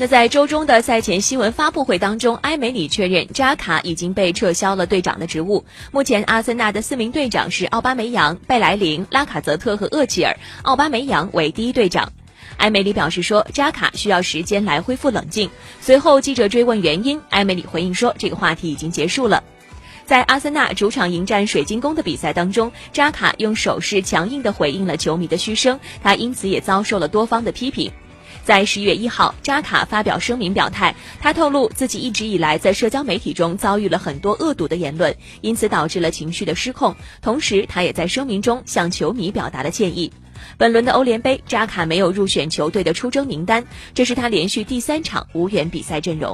那在周中的赛前新闻发布会当中，埃梅里确认扎卡已经被撤销了队长的职务。目前，阿森纳的四名队长是奥巴梅扬、贝莱林、拉卡泽特和厄齐尔，奥巴梅扬为第一队长。埃梅里表示说，扎卡需要时间来恢复冷静。随后，记者追问原因，埃梅里回应说，这个话题已经结束了。在阿森纳主场迎战水晶宫的比赛当中，扎卡用手势强硬地回应了球迷的嘘声，他因此也遭受了多方的批评。在十一月一号，扎卡发表声明表态，他透露自己一直以来在社交媒体中遭遇了很多恶毒的言论，因此导致了情绪的失控。同时，他也在声明中向球迷表达了歉意。本轮的欧联杯，扎卡没有入选球队的出征名单，这是他连续第三场无缘比赛阵容。